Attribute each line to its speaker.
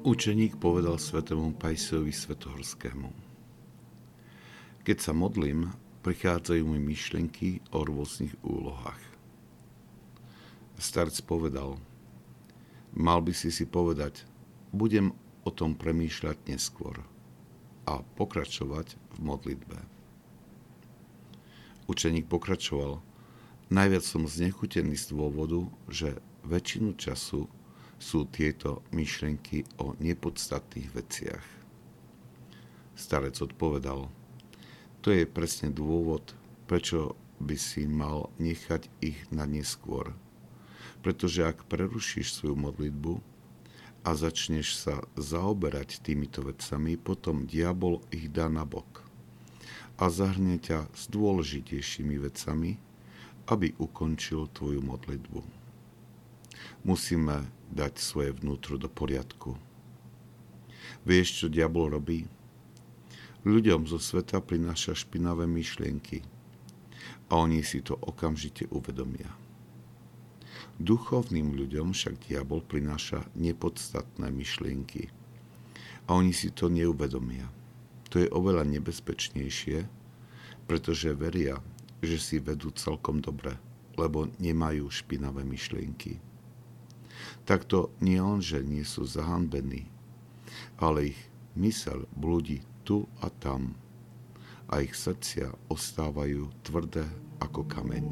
Speaker 1: Učeník povedal svetému Pajsovi Svetohorskému. Keď sa modlím, prichádzajú mi myšlenky o rôznych úlohách. Starc povedal, mal by si si povedať, budem o tom premýšľať neskôr a pokračovať v modlitbe. Učeník pokračoval, najviac som znechutený z dôvodu, že väčšinu času sú tieto myšlenky o nepodstatných veciach. Starec odpovedal, to je presne dôvod, prečo by si mal nechať ich na neskôr. Pretože ak prerušíš svoju modlitbu a začneš sa zaoberať týmito vecami, potom diabol ich dá na bok a zahrnie ťa s dôležitejšími vecami, aby ukončil tvoju modlitbu. Musíme dať svoje vnútro do poriadku. Vieš, čo diabol robí? Ľuďom zo sveta prináša špinavé myšlienky a oni si to okamžite uvedomia. Duchovným ľuďom však diabol prináša nepodstatné myšlienky a oni si to neuvedomia. To je oveľa nebezpečnejšie, pretože veria, že si vedú celkom dobre, lebo nemajú špinavé myšlienky. Takto nie nie sú zahanbení, ale ich mysel blúdi tu a tam a ich srdcia ostávajú tvrdé ako kameň.